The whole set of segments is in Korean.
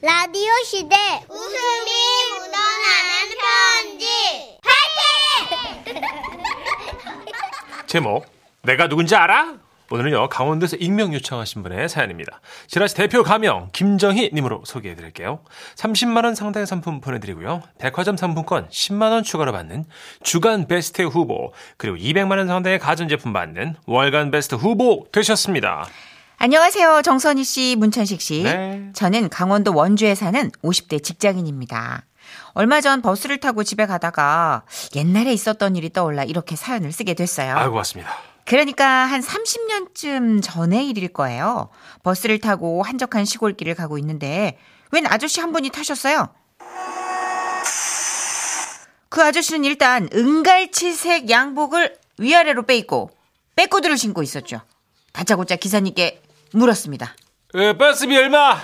라디오 시대 웃음이 묻어나는 편지 제목 내가 누군지 알아? 오늘은요 강원도에서 익명 요청하신 분의 사연입니다. 지라시 대표 가명 김정희 님으로 소개해드릴게요. 30만 원 상당의 상품 보내드리고요. 백화점 상품권 10만 원 추가로 받는 주간 베스트 후보 그리고 200만 원 상당의 가전제품 받는 월간 베스트 후보 되셨습니다. 안녕하세요. 정선희 씨, 문천식 씨. 네. 저는 강원도 원주에 사는 50대 직장인입니다. 얼마 전 버스를 타고 집에 가다가 옛날에 있었던 일이 떠올라 이렇게 사연을 쓰게 됐어요. 아이고 맞습니다. 그러니까 한 30년쯤 전의 일일 거예요. 버스를 타고 한적한 시골길을 가고 있는데 웬 아저씨 한 분이 타셨어요. 그 아저씨는 일단 은갈치색 양복을 위아래로 빼입고 빼꾸드를 신고 있었죠. 다짜고짜 기사님께 물었습니다. 에, 버스비 얼마?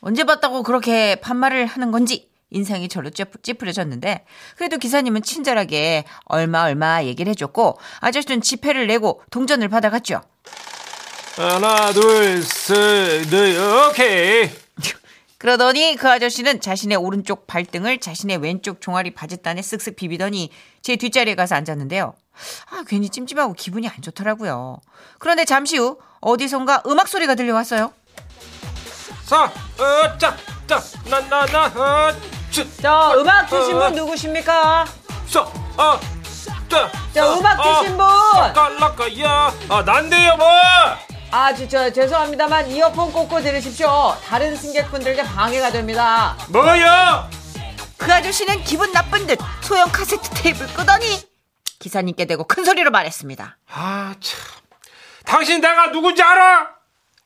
언제 봤다고 그렇게 반말을 하는 건지 인상이 절로 찌푸- 찌푸려졌는데 그래도 기사님은 친절하게 얼마 얼마 얘기를 해줬고 아저씨는 지폐를 내고 동전을 받아갔죠. 하나 둘셋넷 오케이. 그러더니 그 아저씨는 자신의 오른쪽 발등을 자신의 왼쪽 종아리 바짓단에 쓱쓱 비비더니 제 뒷자리에 가서 앉았는데요. 아 괜히 찜찜하고 기분이 안 좋더라고요. 그런데 잠시 후 어디선가 음악 소리가 들려왔어요. 자, 어, 짜, 짜, 나, 나, 나, 어, 치, 저 음악 주신 분 누구십니까? 자, 어, 짜. 저 음악 주신 분! 깔라까야. 아, 난데요, 뭐? 아, 저, 저, 죄송합니다만 이어폰 꽂고 들으십시오. 다른 승객분들께 방해가 됩니다. 뭐요? 그 아저씨는 기분 나쁜 듯 소형 카세트 테이프를 끄더니 기사님께 대고 큰 소리로 말했습니다. 아, 참. 당신 내가 누군지 알아?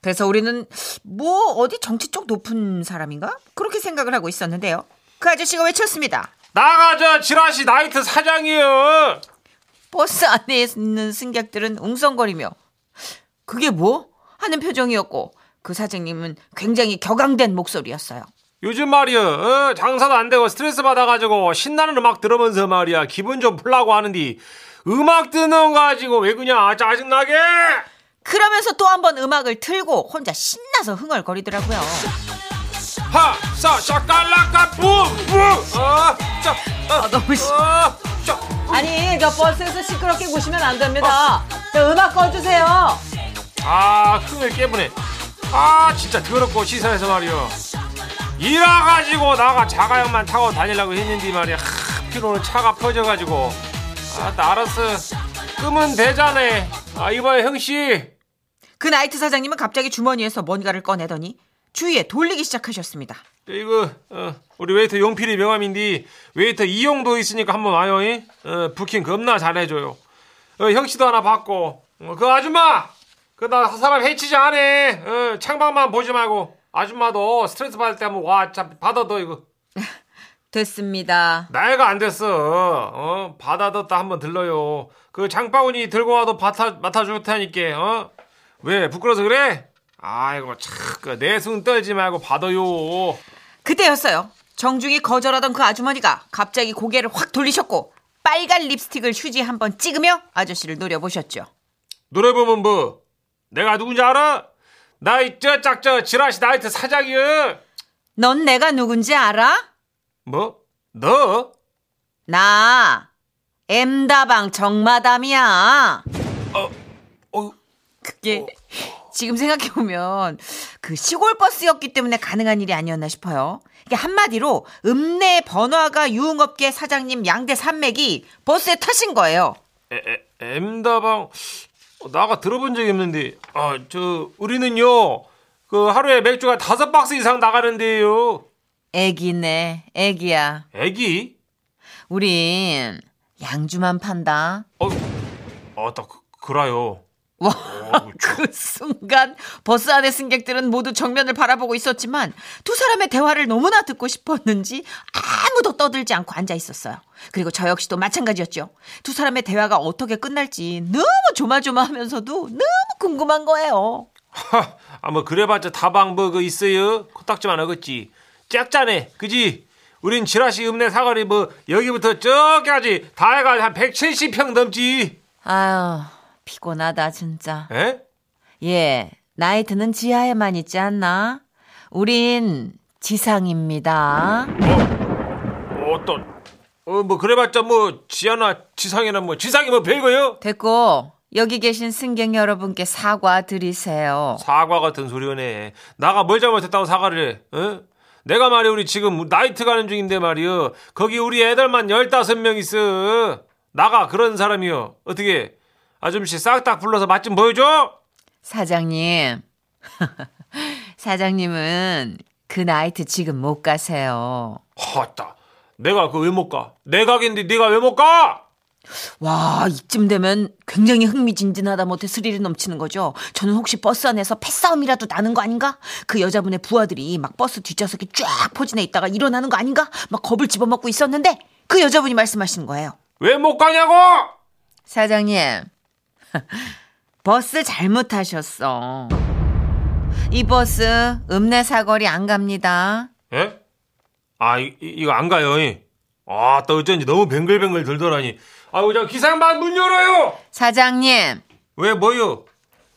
그래서 우리는 뭐 어디 정치 쪽 높은 사람인가? 그렇게 생각을 하고 있었는데요. 그 아저씨가 외쳤습니다. 나가 저 지라시 나이트 사장이요. 버스 안에 있는 승객들은 웅성거리며 그게 뭐? 하는 표정이었고 그 사장님은 굉장히 격앙된 목소리였어요. 요즘 말이야, 어, 장사도 안 되고 스트레스 받아가지고 신나는 음악 들으면서 말이야 기분 좀 풀라고 하는데 음악 듣는 거 가지고 왜 그냥 짜증나게? 그러면서 또 한 번 음악을 틀고 혼자 신나서 흥얼거리더라고요. 하, 사, 샤깔라까, 붐, 붐, 아, 짜, 아, 너무 시- 아, 짜. 아니, 저 버스에서 시끄럽게 구시면 안 됩니다. 저 음악 꺼주세요. 아, 흥을 깨부네. 아, 진짜 더럽고 치사해서 말이야. 일와가지고 나가 자가용만 타고 다니려고 했는데 말이야. 하필 오늘은 차가 퍼져가지고. 아, 나 알았어. 끄면 되잖아. 아, 이봐요, 형씨. 그 나이트 사장님은 갑자기 주머니에서 뭔가를 꺼내더니 주위에 돌리기 시작하셨습니다. 이거, 어, 우리 웨이터 용필이 명함인데, 웨이터 이용도 있으니까 한번 와요, 이? 어, 부킹 겁나 잘해줘요. 어, 형씨도 하나 받고, 어, 그 아줌마! 그, 나 사람 해치지 않아. 어, 창밖만 보지 말고. 아줌마도 스트레스 받을 때 한번 와, 참, 받아둬, 이거. 됐습니다. 나이가 안 됐어. 어, 받아뒀다 한번 들러요. 그 장바구니 들고 와도 맡아, 맡아줄 테니까, 어? 왜, 부끄러워서 그래? 아이고, 참, 그 내숭 떨지 말고 받아요. 그때였어요. 정중히 거절하던 그 아주머니가 갑자기 고개를 확 돌리셨고 빨간 립스틱을 휴지 한 번 찍으며 아저씨를 노려보셨죠. 노래 보면 뭐 내가 누군지 알아? 나 이 저 짝저 지라시 나이트 사장이야 넌 내가 누군지 알아? 뭐? 너? 나 M다방 정마담이야. 어, 그게 지금 생각해 보면 그 시골 버스였기 때문에 가능한 일이 아니었나 싶어요. 이게 한마디로 읍내 번화가 유흥업계 사장님 양대 산맥이 버스에 타신 거예요. 에, 에, M다방 어, 나가 들어본 적이 없는데 아저 우리는요 그 하루에 맥주가 다섯 박스 이상 나가는데요 애기네, 애기야. 애기? 우린 양주만 판다. 어, 어따 그, 그라요 와, 어, 저- 그 순간 버스 안의 승객들은 모두 정면을 바라보고 있었지만 두 사람의 대화를 너무나 듣고 싶었는지 아무도 떠들지 않고 앉아 있었어요. 그리고 저 역시도 마찬가지였죠. 두 사람의 대화가 어떻게 끝날지 너무 조마조마하면서도 너무 궁금한 거예요. 하, 아뭐 그래봤자 다방 뭐그 있어요 코딱지만 하겠지 짝짜네 그지? 우린 지라시 읍내 사거리 뭐 여기부터 저기까지 다 해가 한 170평 넘지 아유, 피곤하다 진짜. 에? 예, 나이트는 지하에만 있지 않나? 우린 지상입니다. 어떤 어 뭐 그래봤자 뭐 지하나 지상이나 뭐 지상이 뭐 별거요? 됐고 여기 계신 승객 여러분께 사과 드리세요. 사과 같은 소리네. 나가 뭘 잘못했다고 사과를 해? 어? 내가 말이야 우리 지금 나이트 가는 중인데 말이야. 거기 우리 애들만 15명 있어. 나가 그런 사람이요. 어떻게 아줌씨 싹다 불러서 맛 좀 보여줘. 사장님. 사장님은 그 나이트 지금 못 가세요. 허따. 내가 그 왜 못 가? 내 가게인데 네가 왜 못 가? 와, 이쯤 되면 굉장히 흥미진진하다 못해 스릴이 넘치는 거죠. 저는 혹시 버스 안에서 패싸움이라도 나는 거 아닌가? 그 여자분의 부하들이 막 버스 뒷좌석에 쫙 포진해 있다가 일어나는 거 아닌가? 막 겁을 집어먹고 있었는데 그 여자분이 말씀하시는 거예요. 왜 못 가냐고? 사장님, 버스 잘못 타셨어. 이 버스 읍내 사거리 안 갑니다. 예? 아, 이, 이- 이거 안 가요. 이. 아, 또 어쩐지 너무 뱅글뱅글 돌더라니. 아이고, 저 기상반 문 열어요! 사장님, 왜 뭐요?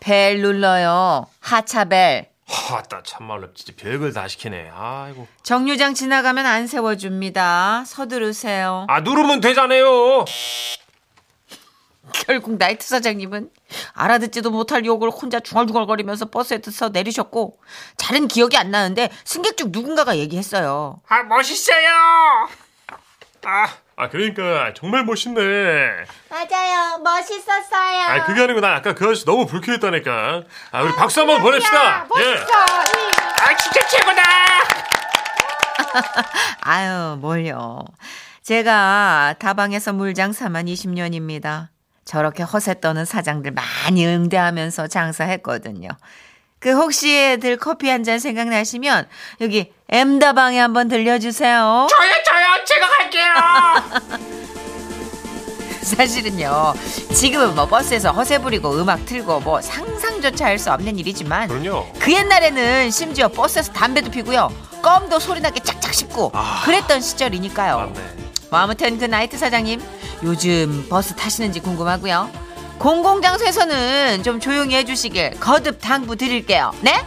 벨 눌러요. 하차벨. 하따 참말로 진짜 별걸 다 시키네. 아이고. 정류장 지나가면 안 세워줍니다. 서두르세요. 아, 누르면 되잖아요. 결국 나이트 사장님은 알아듣지도 못할 욕을 혼자 중얼중얼거리면서 버스에서 내리셨고 잘은 기억이 안 나는데 승객 중 누군가가 얘기했어요. 아, 멋있어요! 아, 아, 그러니까 정말 멋있네. 맞아요. 멋있었어요. 아, 그게 아니고 나 아까 그 아저씨 너무 불쾌했다니까. 아, 우리 박수 한번 보냅시다. 예. 아, 진짜 최고다! 아유 뭘요. 제가 다방에서 물장사만 20년입니다. 저렇게 허세 떠는 사장들 많이 응대하면서 장사했거든요. 그 혹시 들 커피 한 잔 생각나시면 여기 M다방에 한번 들려주세요. 저요, 저요! 제가 갈게요! 사실은요. 지금은 뭐 버스에서 허세 부리고 음악 틀고 뭐 상상조차 할 수 없는 일이지만 그럼요. 그 옛날에는 심지어 버스에서 담배도 피고요. 껌도 소리나게 짝짝 씹고 아. 그랬던 시절이니까요. 맞네. 뭐 아무튼 그 나이트 사장님 요즘 버스 타시는지 궁금하고요. 공공장소에서는 좀 조용히 해주시길 거듭 당부 드릴게요. 네?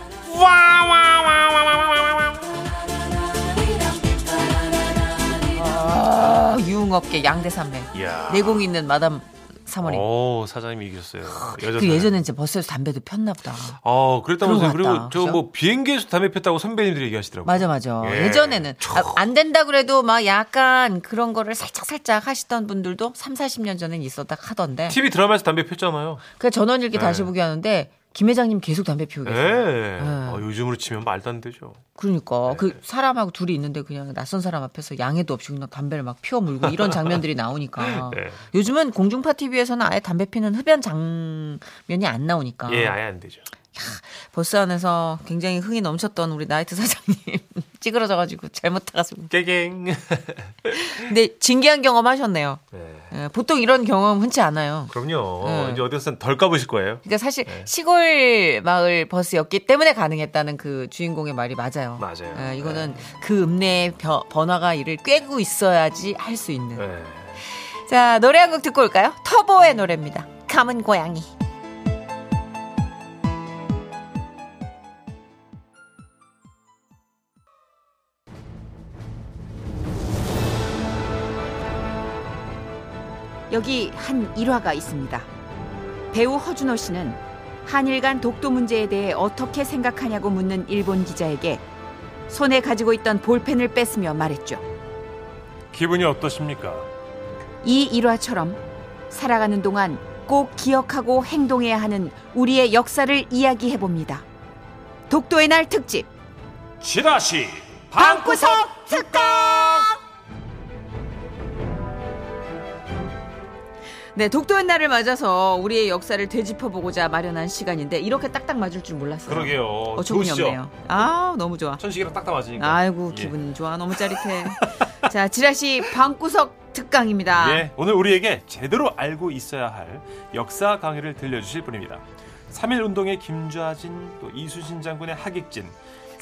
어, 유흥업계 양대산맥 이야. 내공 있는 마담 사모님. 오, 사장님이 이겼어요. 여자 그 예전에 이제 버스에서 담배도 폈나 보다. 어, 그랬다면서요. 그런 것 그리고 같다. 저 그죠? 뭐 비행기에서 담배 폈다고 선배님들이 얘기하시더라고요. 맞아 맞아. 예. 예. 전에는 아, 안 된다 그래도 막 약간 그런 거를 살짝 살짝 하시던 분들도 3, 40년 전엔 있었다 하던데. TV 드라마에서 담배 폈잖아요. 그 전원일기 네. 다시 보기 하는데 김 회장님 계속 담배 피우고 예. 계세요. 어, 요즘으로 치면 말도 안 되죠. 그러니까 네. 그 사람하고 둘이 있는데 그냥 낯선 사람 앞에서 양해도 없이 그냥 담배를 막 피워 물고 이런 장면들이 나오니까 네. 요즘은 공중파 TV에서는 아예 담배 피는 흡연 장면이 안 나오니까 예, 아예 안 되죠. 버스 안에서 굉장히 흥이 넘쳤던 우리 나이트 사장님 찌그러져가지고 잘못 타가지고 깨갱. 근데 진기한 경험 하셨네요. 네. 예, 보통 이런 경험 흔치 않아요. 그럼요. 네. 이제 어디서 덜 까보실 거예요. 그러니까 사실 네. 시골 마을 버스였기 때문에 가능했다는 그 주인공의 말이 맞아요. 맞아요. 예, 이거는 그 읍내의 벼- 번화가 이를 꿰고 있어야지 할 수 있는. 네. 자 노래 한 곡 듣고 올까요? 터보의 노래입니다. 감은 고양이. 여기 한 일화가 있습니다. 배우 허준호 씨는 한일 간 독도 문제에 대해 어떻게 생각하냐고 묻는 일본 기자에게 손에 가지고 있던 볼펜을 뺐으며 말했죠. 기분이 어떠십니까? 이 일화처럼 살아가는 동안 꼭 기억하고 행동해야 하는 우리의 역사를 이야기해 봅니다. 독도의 날 특집 지라시 방구석 특강. 네, 독도의 날을 맞아서 우리의 역사를 되짚어보고자 마련한 시간인데 이렇게 딱딱 맞을 줄 몰랐어요. 그러게요. 어, 좋은이 좋으시죠? 없네요. 아, 너무 좋아. 천식이랑 딱딱 맞으니까. 아이고 예. 기분 좋아 너무 짜릿해. 자 지라시 방구석 특강입니다. 예, 오늘 우리에게 제대로 알고 있어야 할 역사 강의를 들려주실 분입니다. 3.1 운동의 김좌진, 또 이수신 장군의 하객진,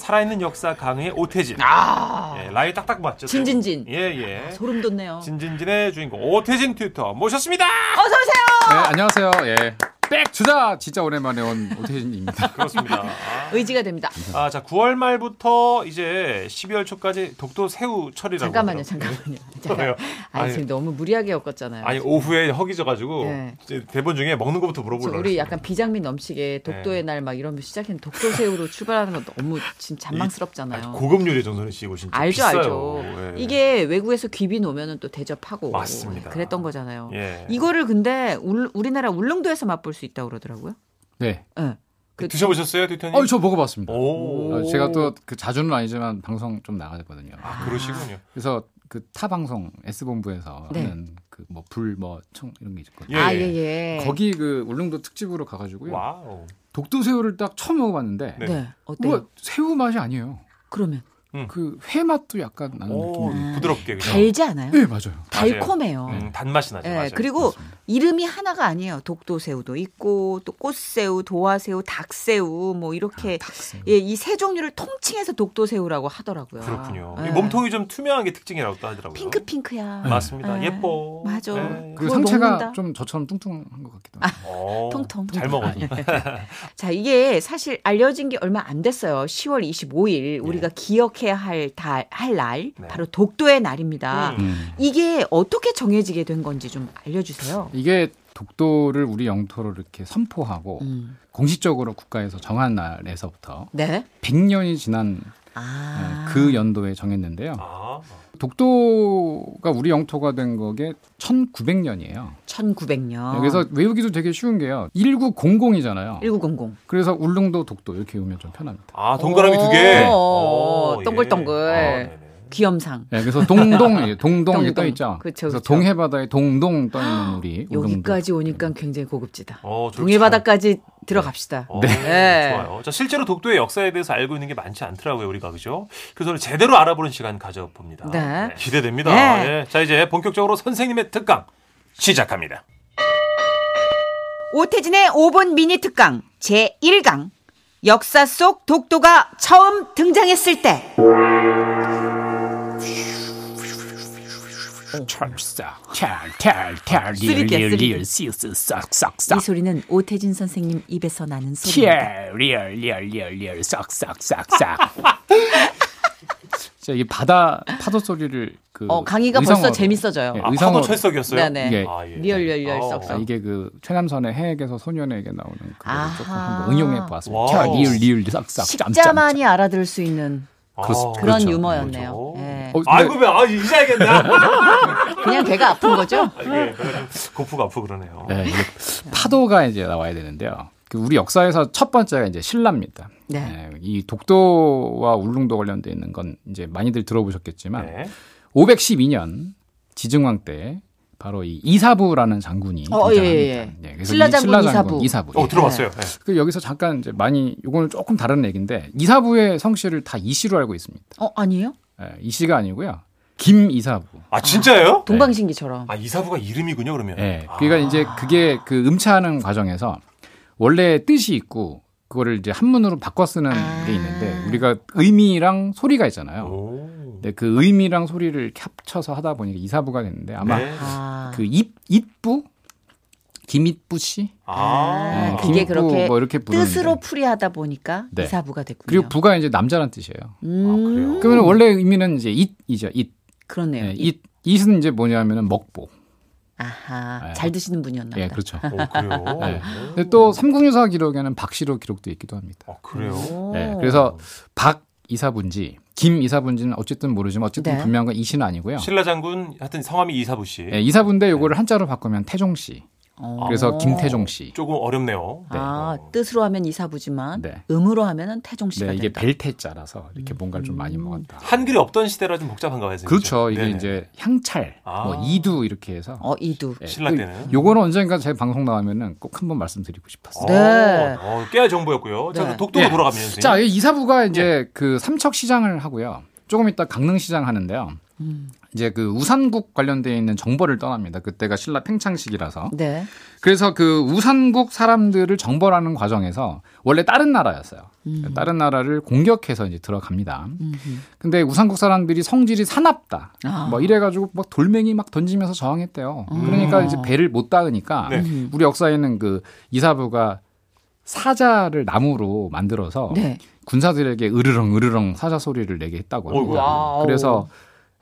살아있는 역사 강의의 오태진. 아 예, 라이 딱딱 맞죠? 또? 진진진. 예, 예. 소름 돋네요. 진진진의 주인공 오태진 튜터 모셨습니다. 어서 오세요. 네, 안녕하세요. 예. 백 주자 진짜 오랜만에 온 오태진입니다. 그렇습니다. 아. 의지가 됩니다. 아, 자, 9월 말부터 이제 12월 초까지 독도 새우 철이라고. 잠깐만요, 하더라고요. 잠깐만요. 잠깐. 아니, 아니, 지금 너무 무리하게 엮었잖아요. 아니 오후에 허기져가지고 네. 이제 대본 중에 먹는 것부터 저 물어보려고. 우리 그랬어요. 약간 비장미 넘치게 독도의 날 막 이러면서 시작했는데 독도 새우로 출발하는 건 너무 진짜 잔망스럽잖아요. 고급 요리 정선우 씨 이거 진짜 알죠, 비싸요. 알죠. 예. 이게 외국에서 귀빈 오면은 또 대접하고 맞습니다. 그랬던 거잖아요. 예. 이거를 근데 울, 우리나라 울릉도에서 맛볼 수 있다고 그러더라고요. 네. 예. 그 드셔보셨어요, 대통령? 어, 저 먹어봤습니다. 오. 어, 제가 또 그 자주는 아니지만 방송 좀 나가거든요. 아, 그러시군요. 그래서 그 타 방송 S 본부에서 네. 하는 그 뭐 불 뭐 청 이런 게 있거든요. 예, 아, 예. 예, 예. 거기 그 울릉도 특집으로 가가지고요. 와우. 독도 새우를 딱 처음 먹어봤는데 네. 네. 어때요? 뭐 새우 맛이 아니에요. 그러면 그 회 맛도 약간 나는 오, 느낌이. 부드럽게 그죠? 달지 않아요? 네 맞아요. 달콤해요. 음, 단맛이 나죠. 예, 맞아요. 그리고 그렇습니다. 이름이 하나가 아니에요. 독도새우도 있고 또 꽃새우, 도화새우, 닭새우 뭐 이렇게 닭새우. 예, 이 세 종류를 통칭해서 독도새우라고 하더라고요. 그렇군요. 예. 이 몸통이 좀 투명한 게 특징이라고 또 하더라고요. 핑크 핑크야. 맞습니다. 예. 예뻐. 맞아. 예. 그리고 상체가 먹는다? 좀 저처럼 뚱뚱한 것 같기도 하고. 어, 통통. 잘 먹었네. 자, 이게 사실 알려진 게 얼마 안 됐어요. 10월 25일 우리가 기억 해야 할 달, 할 날, 네. 바로 독도의 날입니다. 음. 음. 이게 어떻게 정해지게 된 건지 좀 알려주세요. 이게 독도를 우리 영토로 이렇게 선포하고 음. 공식적으로 국가에서 정한 날에서부터 네. 100년이 지난 아. 어, 그 연도에 정했는데요. 아, 독도가 우리 영토가 된 거게 1900년이에요. 1900년. 여기서 외우기도 되게 쉬운 게요. 1900이잖아요. 1900. 그래서 울릉도 독도 이렇게 외우면 좀 편합니다. 아 동그라미 두 개. 오, 오, 예. 동글동글. 아, 네네. 귀염상. 네, 그래서 동동, 예, 동동 이게 동동. 떠 있죠. 그쵸, 그래서 그쵸. 동해바다에 동동 떠 있는 우리. 여기까지 오니까 굉장히 고급지다. 어, 저 동해바다까지 들어갑시다. 어, 네. 좋아요. 자, 실제로 독도의 역사에 대해서 알고 있는 게 많지 않더라고요, 우리가 그죠? 그래서 제대로 알아보는 시간 가져봅니다. 네. 기대됩니다. 네. 예. 자, 이제 본격적으로 선생님의 특강 시작합니다. 오태진의 5분 미니 특강 제1강. 역사 속 독도가 처음 등장했을 때. 이 소리는 오태진 선생님 입에서 나는 소리입니다. 찰, 리을, 리을, 리을, 리을, 싹싹싹싹. 진짜 이 바다 파도 소리를 그 어, 강의가 의성어로- 벌써 재밌어져요. 예, 아, 의성어로- 파도 철석이었어요? 네네. 이게 아, 예. 리을, 리을, 리을, 어. 썩썩. 아, 이게 그 최남선의 해에게서 소년에게 나오는 그걸. 조금 한번 응용해 보았습니다. 리을 리을 싹싹. 식자만이 알아들을 수 있는 아, 그렇습니다. 그런 그렇죠. 유머였네요. 그렇죠. 예. 어, 아이고, 왜, 아, 이제 알겠네. 그냥 배가 아픈 거죠? 아, 이게 배가 좀 고프가 아프고 그러네요. 네, 파도가 이제 나와야 되는데요. 그 우리 역사에서 첫 번째가 이제 신라입니다. 네. 네, 이 독도와 울릉도 관련돼 있는 건 이제 많이들 들어보셨겠지만 네. 512년 지증왕 때 바로 이 이사부라는 장군이 어, 예, 등장합니다. 예. 네, 그래서 신라 이 장군 장군, 이사부. 이사부. 어, 예. 들어봤어요. 네. 그 여기서 잠깐 이제 많이 요거는 조금 다른 얘기인데 이사부의 성씨를 다 이씨로 알고 있습니다. 어, 아니에요? 예, 이씨가 아니고요. 김 이사부. 아, 진짜예요? 동방신기처럼. 아, 이사부가 이름이군요, 그러면. 예. 아. 그러니까 이제 그게 그 음차하는 과정에서 원래 뜻이 있고 그거를 이제 한문으로 바꿔 쓰는 아. 게 있는데 우리가 의미랑 소리가 있잖아요. 오. 근데 그 의미랑 소리를 합쳐서 하다 보니까 이사부가 됐는데 아마 네. 아. 그 입, 입부? 김입부 씨? 아. 네, 그게 김입부 그렇게 뭐 이렇게 부르는데. 뜻으로 풀이하다 보니까 네. 이사부가 됐군요. 그리고 부가 이제 남자란 뜻이에요. 음, 그래요? 그러면 원래 의미는 이제 it이죠. it. 그렇네요. 예, it. it은 이제 뭐냐면은 먹보. 아하, 네. 잘 드시는 분이었나 보다. 예, 그렇죠. 오, 그래요? 네. 근데 또 삼국유사 기록에는 박씨로 기록돼 있기도 합니다. 아, 그래요? 오. 네, 그래서 박 이사분지, 김 이사분지는 어쨌든 모르지만 어쨌든 네. 분명한 건 이씨는 아니고요. 신라 장군 하여튼 성함이 이사부 씨. 예, 이사분인데 요거를 한자로 바꾸면 태종 씨. 어. 그래서 김태종 씨. 조금 어렵네요. 아, 어. 뜻으로 하면 이사부지만 네. 음으로 하면은 태종 씨가 네, 이게 된다. 벨태자라서 이렇게 뭔가를 좀 많이 먹었다. 한글이 없던 시대라 좀 복잡한가 봐요. 그렇죠. 이게 네네. 이제 향찰, 아. 뭐 이두 이렇게 해서. 어, 이두. 예, 신라 그 때는. 요거는 언젠가 제 방송 나오면은 꼭 한번 말씀드리고 싶었어요. 네. 어, 어, 깨알 정보였고요. 자, 네. 독도로 예. 돌아가면. 자, 이 이사부가 이제 그 삼척 시장을 하고요. 조금 이따 강릉 시장 하는데요. 음. 이제 그 우산국 관련돼 있는 정벌을 떠납니다. 그때가 신라 팽창식이라서. 네. 그래서 그 우산국 사람들을 정벌하는 과정에서 원래 다른 나라였어요. 음. 다른 나라를 공격해서 이제 들어갑니다. 근데 우산국 사람들이 성질이 사납다. 아. 뭐 이래가지고 막 돌멩이 막 던지면서 저항했대요. 그러니까 이제 배를 못 닿으니까 네. 우리 역사에는 그 이사부가 사자를 나무로 만들어서 네. 군사들에게 으르렁 으르렁 사자 소리를 내게 했다고 합니다. 그래서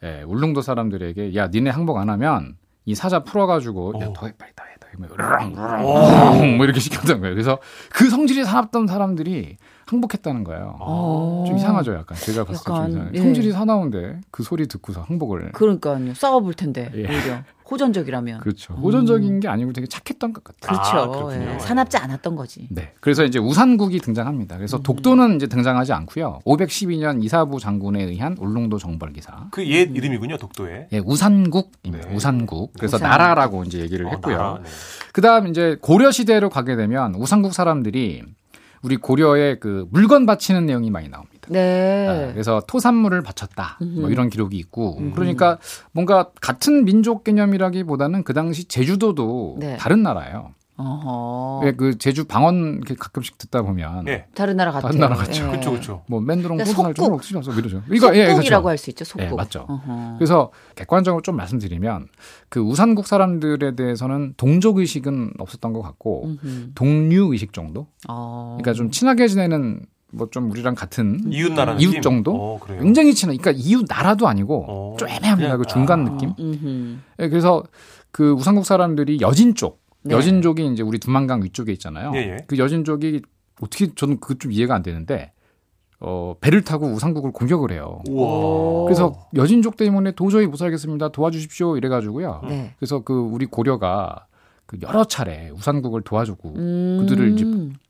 예, 울릉도 사람들에게 야 니네 항복 안 하면 이 사자 풀어가지고 야 어. 더해 빨리 더해 더해 뭐 으르렁 으르렁 뭐 이렇게 시켰던 거예요. 그래서 그 성질이 사납던 사람들이 항복했다는 거예요. 어. 좀 이상하죠, 약간 제가 봤을 때좀 약간, 이상해요. 예. 성질이 사나운데 그 소리 듣고서 항복을 그러니까요. 싸워볼 텐데 예. 오히려 호전적이라면. 그렇죠. 호전적인 게 아니고 되게 착했던 것 같아요. 그렇죠. 아, 그렇군요. 예. 사납지 않았던 거지. 네. 그래서 이제 우산국이 등장합니다. 음. 그래서 독도는 이제 등장하지 않고요. 512년 이사부 장군에 의한 울릉도 정벌 기사. 그 옛 이름이군요, 독도에. 예, 우산국입니다. 네. 우산국. 그래서 우산. 나라라고 이제 얘기를 어, 했고요. 네. 그다음 이제 고려 시대로 가게 되면 우산국 사람들이 우리 고려에 그 물건 바치는 내용이 많이 나옵니다. 네. 아, 그래서 토산물을 바쳤다. 뭐 음. 이런 기록이 있고. 그러니까 뭔가 같은 민족 개념이라기보다는 그 당시 제주도도 네. 다른 나라예요. 어허. 왜그 제주 방언 이렇게 가끔씩 듣다 보면 예. 다른 나라 같아요. 다른 나라 같죠. 예. 그렇죠, 그렇죠. 뭐 그러니까 좀 속국. 먹지 마서 이러죠. 이거 예, 속국이라고 그렇죠. 할수 있죠. 속국. 예, 맞죠. 어허. 그래서 객관적으로 좀 말씀드리면 그 우산국 사람들에 대해서는 동족 의식은 없었던 것 같고 음흠. 동류 의식 정도. 어. 그러니까 좀 친하게 지내는 뭐좀 우리랑 같은 이웃 나라 이웃 느낌? 정도? 어, 그래요. 굉장히 친한. 그러니까 이웃 나라도 아니고 어. 좀 애매합니다. 그 중간 아. 느낌. 예, 그래서 그 우산국 사람들이 여진 쪽, 네. 여진족이 이제 우리 두만강 위쪽에 있잖아요. 예, 예. 그 여진족이 어떻게 저는 그것 좀 이해가 안 되는데 어, 배를 타고 우산국을 공격을 해요. 우와. 그래서 여진족 때문에 도저히 못 살겠습니다. 도와주십시오. 이래가지고요. 네. 그래서 그 우리 고려가 그 여러 차례 우산국을 도와주고 음. 그들을 이제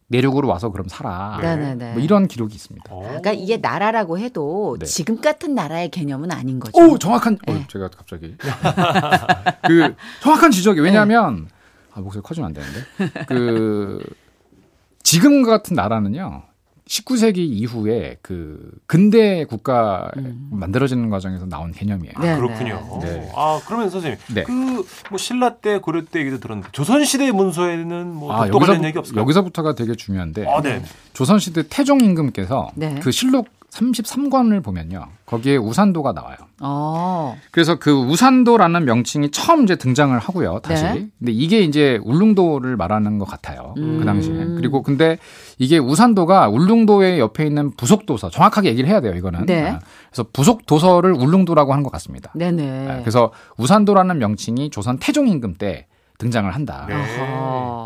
내륙으로 와서 그럼 살아. 네네네. 뭐 이런 기록이 있습니다. 어. 그러니까 이게 나라라고 해도 네. 지금 같은 나라의 개념은 아닌 거죠. 오 정확한. 어, 네. 제가 갑자기 그 정확한 지적이 왜냐하면 아, 목소리 커지면 안 되는데 그 지금 같은 나라는요. 19세기 이후에 그 근대 국가 음. 만들어지는 과정에서 나온 개념이에요. 네. 그렇군요. 네. 아 그러면 선생님 네. 그뭐 신라 때 고려 때 얘기도 들었는데 조선 시대 문서에는 뭐 아, 여기서, 얘기 없을까요? 여기서부터가 되게 중요한데 아, 네. 조선 시대 태종 임금께서 네. 그 실록 33권을 보면요. 거기에 우산도가 나와요. 어. 그래서 그 우산도라는 명칭이 처음 이제 등장을 하고요. 다시. 네. 근데 이게 이제 울릉도를 말하는 것 같아요. 음. 그 당시에. 그리고 근데 이게 우산도가 울릉도의 옆에 있는 부속 도서 정확하게 얘기를 해야 돼요. 이거는. 네. 아, 그래서 부속 도서를 울릉도라고 하는 것 같습니다. 네네. 아, 그래서 우산도라는 명칭이 조선 태종 임금 때 등장을 한다. 네.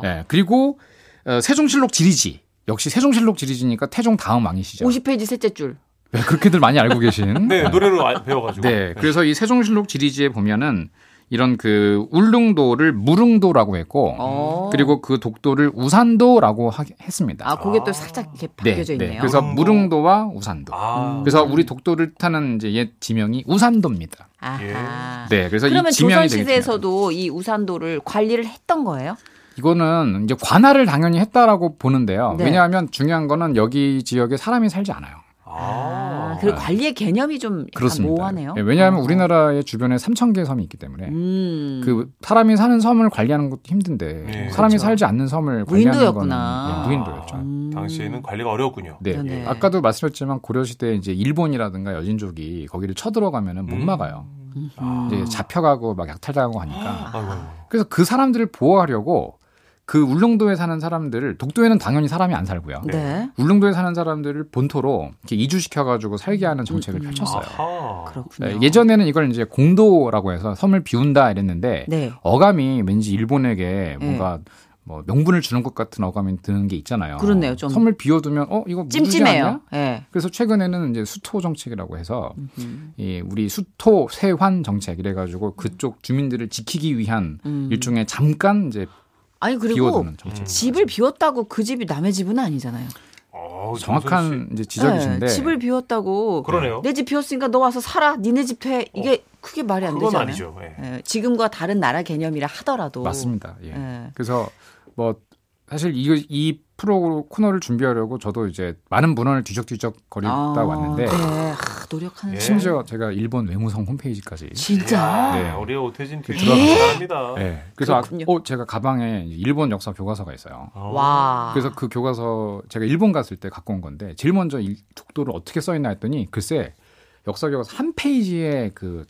네. 그리고 어, 세종실록 지리지. 역시 세종실록 지리지니까 태종 다음 왕이시죠. 50페이지 셋째 줄. 네, 그렇게들 많이 알고 계신. 네, 노래로 아- 배워가지고. 네, 그래서 이 세종실록 지리지에 보면은 이런 그 울릉도를 무릉도라고 했고 어. 그리고 그 독도를 우산도라고 하, 했습니다. 아, 그게 또 살짝 이렇게 바뀌어져 있네요. 그래서 무릉도. 무릉도와 우산도. 아, 그래서 우리 독도를 타는 이제 옛 지명이 우산도입니다. 아하. 네, 그래서 그러면 이 지명이 조선. 시대에서도 이 우산도를 관리를 했던 거예요? 이거는 이제 관할을 당연히 했다라고 보는데요. 네. 왜냐하면 중요한 거는 여기 지역에 사람이 살지 않아요. 아, 그리고 관리의 개념이 좀. 모호하네요. 네, 왜냐하면 어. 우리나라의 주변에 3천 개의 섬이 있기 때문에 음. 그 사람이 사는 섬을 관리하는 것도 힘든데 네, 사람이 그렇죠. 살지 않는 섬을 관리하는 무인도였구나. 네, 무인도였죠. 음. 당시에는 관리가 어려웠군요. 네. 아까도 말씀했지만 고려 시대 이제 일본이라든가 여진족이 거기를 쳐들어가면은 못 음. 막아요. 음. 이제 잡혀가고 막 약탈당하고 하니까. 아이고. 그래서 그 사람들을 보호하려고 그 울릉도에 사는 사람들을 독도에는 당연히 사람이 안 살고요. 네. 울릉도에 사는 사람들을 본토로 이렇게 이주시켜 가지고 살게 하는 정책을 음, 음. 펼쳤어요. 아하. 그렇군요. 네, 예전에는 이걸 이제 공도라고 해서 섬을 비운다 이랬는데 네. 어감이 왠지 일본에게 뭔가 뭐 명분을 주는 것 같은 어감이 드는 게 있잖아요. 그렇네요, 좀. 섬을 비워두면 어 이거? 찜찜해요. 예. 그래서 최근에는 이제 수토 정책이라고 해서 음. 이 우리 수토 세환 정책 이래가지고 그쪽 주민들을 지키기 위한 음. 일종의 잠깐 이제 아니 그리고. 집을 비웠다고 그 집이 남의 집은 아니잖아요. 어, 정확한 이제 지적이신데 네, 집을 비웠다고 그러네요. 내집 비웠으니까 너 와서 살아. 니네 집 돼. 이게 크게 말이 안 되잖아요. 아니죠. 예. 예, 지금과 다른 나라 개념이라 하더라도 맞습니다. 예. 예. 그래서 뭐 사실 이, 이 프로 코너를 준비하려고 저도 이제 많은 문헌을 뒤적뒤적 거리다 아, 왔는데 네. 아, 노력하는 예. 심지어 제가 일본 외무성 홈페이지까지 진짜. 네. 우리 오태진 튜 들어가서. 대단합니다. 네. 그래서 아. 어, 제가 가방에 일본 역사 교과서가 있어요. 어. 와. 그래서 그 교과서 제가 일본 갔을 때 갖고 온 건데 제일 먼저 이 독도를 어떻게 써 있나 했더니 글쎄 역사 교과서 한 페이지에 그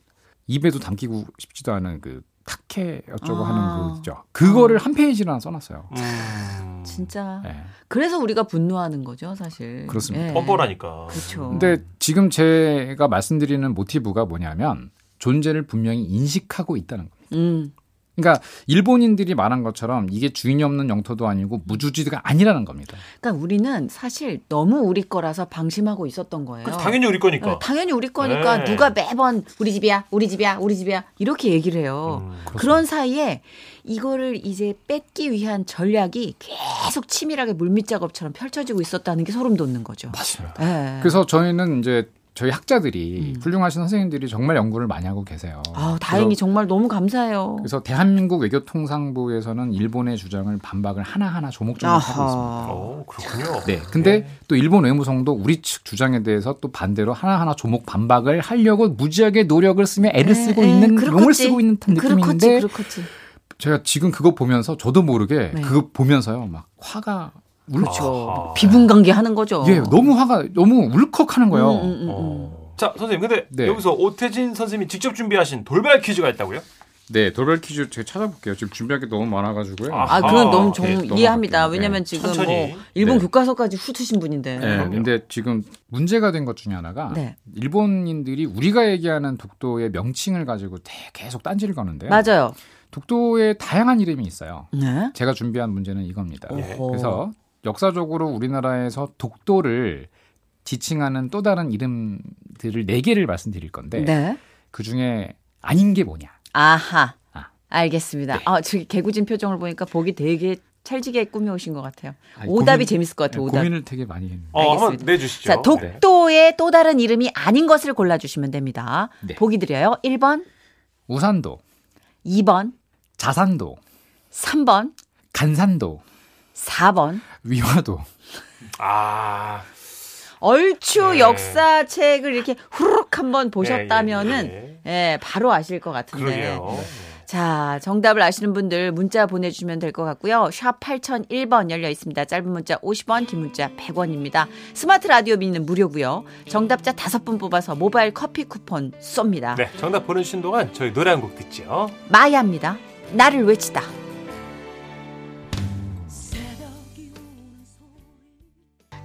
입에도 담기고 싶지도 않은 그 타케 어쩌고 아. 하는 그 있죠. 그거를 한 페이지나 써놨어요. 음. 진짜. 네. 그래서 우리가 분노하는 거죠, 사실. 그렇습니다. 예. 뻔뻔하니까. 그렇죠. 근데 지금 제가 말씀드리는 모티브가 뭐냐면 존재를 분명히 인식하고 있다는 겁니다. 음. 그러니까 일본인들이 말한 것처럼 이게 주인이 없는 영토도 아니고 무주지가 아니라는 겁니다. 그러니까 우리는 사실 너무 우리 거라서 방심하고 있었던 거예요. 그래서 당연히 우리 거니까. 네, 당연히 우리 거니까 네. 누가 매번 우리 집이야, 우리 집이야, 우리 집이야 이렇게 얘기를 해요. 음. 그런 사이에 이거를 이제 뺏기 위한 전략이 계속 치밀하게 물밑 작업처럼 펼쳐지고 있었다는 게 소름 돋는 거죠. 맞습니다. 예. 그래서 저희는 이제 저희 학자들이 훌륭하신 선생님들이 정말 연구를 많이 하고 계세요. 음. 아, 다행히 정말 너무 감사해요. 그래서 대한민국 외교통상부에서는 일본의 주장을 반박을 하나하나 조목조목 하고 있습니다. 아하. 어, 그렇군요. 네. 근데 또 일본 외무성도 우리 측 주장에 대해서 또 반대로 하나하나 조목 반박을 하려고 무지하게 노력을 쓰며 애를 쓰고 에, 에, 있는 그렇겠지. 용을 쓰고 있는 그렇겠지, 느낌인데 그렇겠지. 제가 지금 그거 보면서 저도 모르게 네. 그거 보면서요 막 화가 울 그렇죠. 아하. 비분 관계 하는 거죠. 예, 너무 화가 너무 울컥하는 거예요. 음, 음, 음, 음. 어. 자, 선생님. 근데 네. 여기서 오태진 선생님이 직접 준비하신 돌발 퀴즈가 있다고요? 네, 돌발 퀴즈 제가 찾아볼게요. 지금 준비할 게 너무 많아가지고요. 아, 아, 그건 아, 너무 정 네, 이해합니다. 왜냐면 네. 지금 천천히. 뭐 일본 네. 교과서까지 훑으신 분인데. 네, 그럼요. 근데 지금 문제가 된 것 중에 하나가 네. 일본인들이 우리가 얘기하는 독도의 명칭을 가지고 대- 계속 딴지를 거는데요. 맞아요. 독도에 다양한 이름이 있어요. 네. 제가 준비한 문제는 이겁니다. 예. 오호. 그래서 역사적으로 우리나라에서 독도를 지칭하는 또 다른 이름들을 네 개를 말씀드릴 건데 네. 그 중에 아닌 게 뭐냐? 아하. 아. 알겠습니다. 네. 아, 저기 개구진 표정을 보니까 보기 되게 찰지게 꾸며오신 것 같아요. 아니, 오답이 고민- 재밌을 것 같아요. 네, 오답. 고민을 되게 많이 했는데. 어, 한번. 내주시죠. 자, 네. 독도의 또 다른 이름이 아닌 것을 골라주시면 됩니다. 네. 보기 드려요. 1번, 우산도, 2번, 자산도, 3번, 간산도, 4번. 위화도. 아. 얼추 네. 역사책을 이렇게 후루룩 한번 보셨다면은 예, 예, 예, 예. 바로 아실 것 같은데. 그러게요. 자, 정답을 아시는 분들 문자 보내주시면 될 것 같고요. 샵 8001번 열려 있습니다. 짧은 문자 50원, 긴 문자 100원입니다. 스마트 라디오 미니는 무료고요. 정답자 5분 뽑아서 모바일 커피 쿠폰 쏩니다. 네, 정답 보내주신 동안 저희 노래 한 곡 듣죠. 마야입니다. 나를 외치다.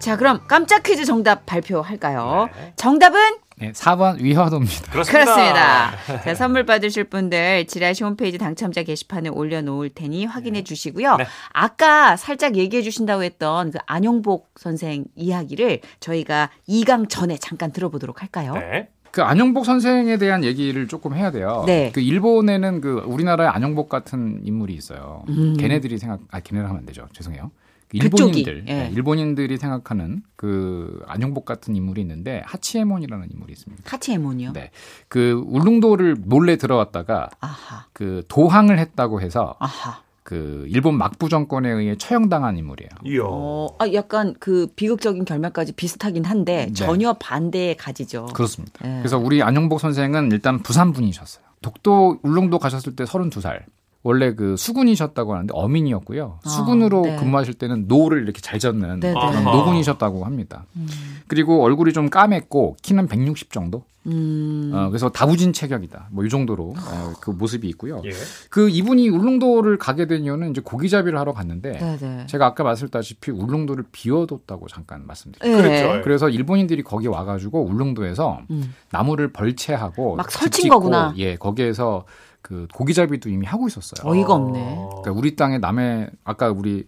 자, 그럼 깜짝 퀴즈 정답 발표할까요? 네. 정답은 네, 4번 위화도입니다. 그렇습니다. 그렇습니다. 자, 선물 받으실 분들 지라시 홈페이지 당첨자 게시판에 올려놓을 테니 확인해 주시고요. 네. 아까 살짝 얘기해 주신다고 했던 그 안용복 선생 이야기를 저희가 2강 전에 잠깐 들어보도록 할까요? 네. 그 안영복 선생에 대한 얘기를 조금 해야 돼요. 네. 그 일본에는 그 우리나라에 안영복 같은 인물이 있어요. 음. 걔네들이 생각 아 걔네를 하면 안 되죠. 죄송해요. 일본인들, 예. 네, 일본인들이 생각하는 그 안영복 같은 인물이 있는데 하치에몬이라는 인물이 있습니다. 카치에몬이요. 네, 그 울릉도를 몰래 들어왔다가 아하. 그 도항을 했다고 해서 아하. 그 일본 막부 정권에 의해 처형당한 인물이에요. 이야. 어, 아, 약간 그 비극적인 결말까지 비슷하긴 한데 네. 전혀 반대의 가지죠. 그렇습니다. 예. 그래서 우리 안영복 선생은 일단 부산 분이셨어요. 독도 울릉도 가셨을 때 32살. 원래 그 수군이셨다고 하는데 어민이었고요. 아, 수군으로 네. 근무하실 때는 노를 이렇게 잘 젓는 네, 네. 그런. 노군이셨다고 합니다. 음. 그리고 얼굴이 좀 까맸고 키는 160 정도. 음. 어, 그래서 다부진 체격이다. 뭐 이 정도로 어, 그 모습이 있고요. 예. 그 이분이 울릉도를 가게 된 이유는 이제 고기잡이를 하러 갔는데 네, 네. 제가 아까 말씀드렸다시피 울릉도를 비워뒀다고 잠깐 말씀드렸어요. 예. 그랬죠. 그래서 일본인들이 거기 와가지고 울릉도에서 음. 나무를 벌채하고 막집 설친 짓고, 거구나. 예, 거기에서 그 고기잡이도 이미 하고 있었어요. 어이가 없네. 그러니까 우리 땅에 남의 아까 우리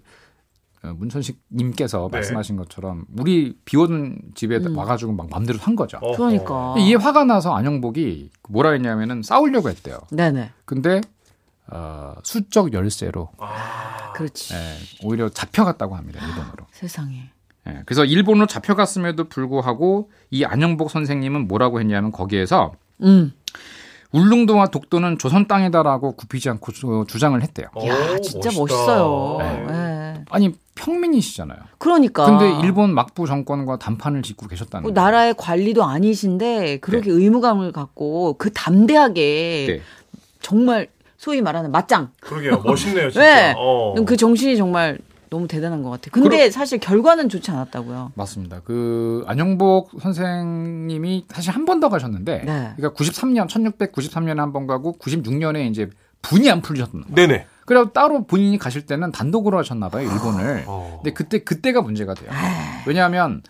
어, 문천식 님께서 네. 말씀하신 것처럼 우리 비워둔 집에 음. 와가지고 막 맘대로 산 거죠. 어허. 그러니까. 이게 화가 나서 안영복이 뭐라 했냐면은 싸우려고 했대요. 네네. 근데 어, 수적 열쇠로 아, 그렇지. 예, 오히려 잡혀갔다고 합니다 일본으로. 세상에. 예, 그래서 일본으로 잡혀갔음에도 불구하고 이 안영복 선생님은 뭐라고 했냐면 거기에서 음. 울릉도와 독도는 조선 땅이다라고 굽히지 않고 주- 주장을 했대요. 오, 야, 진짜 멋있다. 멋있어요. 네. 예. 아니 평민이시잖아요. 그러니까. 근데 일본 막부 정권과 단판을 짓고 계셨다는 그 거예요. 나라의 관리도 아니신데 그렇게 의무감을 갖고 그 담대하게 네. 정말 소위 말하는 맞짱. 그러게요. 멋있네요, 진짜. 네. 어. 그 정신이 정말 너무 대단한 것 같아요. 근데 사실 결과는 좋지 않았다고요. 맞습니다. 그 안영복 선생님이 사실 한 번 더 가셨는데, 네. 그러니까 93년 1693년에 한 번 가고 96년에 이제 분이 안 풀리셨던 거예요. 네네. 그래서 따로 본인이 가실 때는 단독으로 하셨나 봐요, 일본을. 어. 근데 그때 그때가 문제가 돼요. 아. 왜냐하면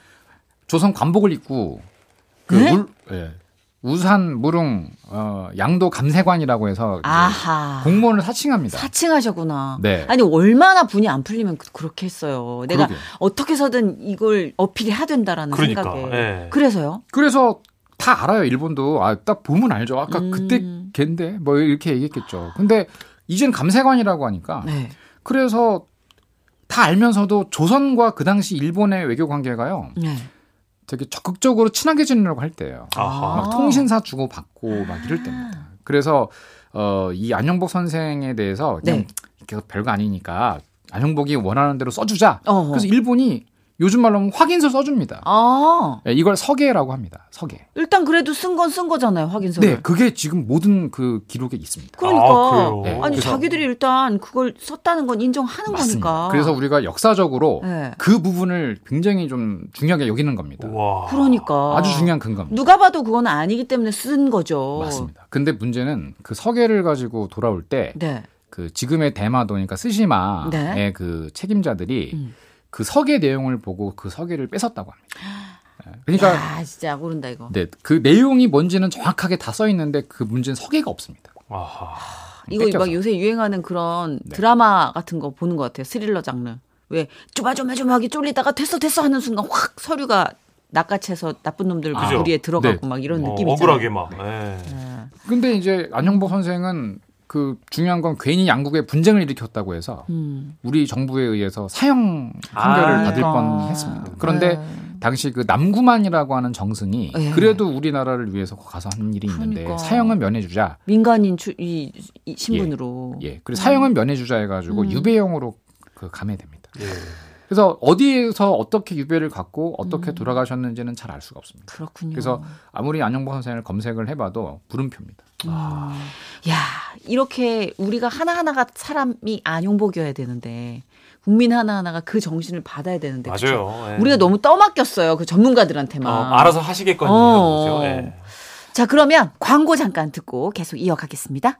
조선 관복을 입고 그 네? 물, 예, 우산 무릉 어, 양도 감세관이라고 해서. 공무원을 사칭합니다. 사칭하셨구나. 네. 아니 얼마나 분이 안 풀리면 그- 그렇게 했어요. 내가 그러게요. 어떻게 해서든 이걸 어필해야 된다라는 그러니까, 생각에. 예. 그래서 그래서 다 알아요 일본도 아 딱 보면 알죠 아까 음. 그때 걔인데 뭐 이렇게 얘기했겠죠 근데 이젠 감세관이라고 하니까 네. 그래서 다 알면서도 조선과 그 당시 일본의 외교 관계가요 네. 되게 적극적으로 친하게 지내려고 할 때예요 아하. 막 통신사 주고 받고 막 이럴 때입니다 그래서 어, 이 안영복 선생에 대해서 그냥 네. 별거 아니니까 안영복이 원하는 대로 써주자 어허. 그래서 일본이 요즘 말로 하면 확인서 써줍니다 아 예, 이걸 서계라고 합니다 서계 일단 그래도 쓴 건 쓴 거잖아요 확인서를. 네, 그게 지금 모든 그 기록에 있습니다. 그러니까 아, 그래요? 네, 아니 그래서- 자기들이 일단 그걸 썼다는 건 인정하는 맞습니다. 거니까. 그래서 우리가 역사적으로 네. 그 부분을 굉장히 좀 중요하게 여기는 겁니다. 와. 그러니까 아주 중요한 근거입니다. 누가 봐도 그건 아니기 때문에 쓴 거죠. 맞습니다. 근데 문제는 그 서계를 가지고 돌아올 때그 네. 지금의 대마도 그러니까 스시마의 네. 그 책임자들이 음. 그 서계 내용을 보고 그 서계를 뺏었다고 합니다. 네, 그러니까 야 진짜 모른다 이거. 네, 그 내용이 뭔지는 정확하게 다 써 있는데 그 문제는 서계가 없습니다. 아하. 이거 뺏겨서. 막 요새 유행하는 그런 네. 드라마 같은 거 보는 것 같아요. 스릴러 장르. 왜 조마조마조마하게 쫄리다가 됐어 됐어 하는 순간 확 서류가 낚아채서 나쁜 놈들. 무리에 들어가고 네. 막 이런 어, 느낌이 억울하게 있잖아요. 막. 예. 네. 근데 이제 안영복 선생은 그 중요한 건 괜히 양국에 분쟁을 일으켰다고 해서 음. 우리 정부에 의해서 사형 판결을 아. 받을 그러니까. 뻔했습니다. 그런데 네. 당시 그 남구만이라고 하는 정승이 예. 그래도 우리나라를 위해서 가서 한 일이 있는데 그러니까. 사형은 면해주자. 민간인 주, 이, 이 신분으로. 예. 그리고 사형은 면해주자 해가지고 음. 유배형으로 그 감해됩니다. 예. 그래서 어디에서 어떻게 유배를 갖고 음. 어떻게 돌아가셨는지는 잘 알 수가 없습니다. 그렇군요. 그래서 아무리 안영복 선생을 검색을 해봐도 물음표입니다. 야, 이렇게 우리가 하나 하나가 사람이 안용복이어야 되는데 국민 하나하나가 그 정신을 받아야 되는데? 맞아요. 예. 우리가 너무 떠맡겼어요. 그 전문가들한테만. 어, 알아서 하시겠거니요. 어. 그죠? 예. 자, 그러면 광고 잠깐 듣고 계속 이어가겠습니다.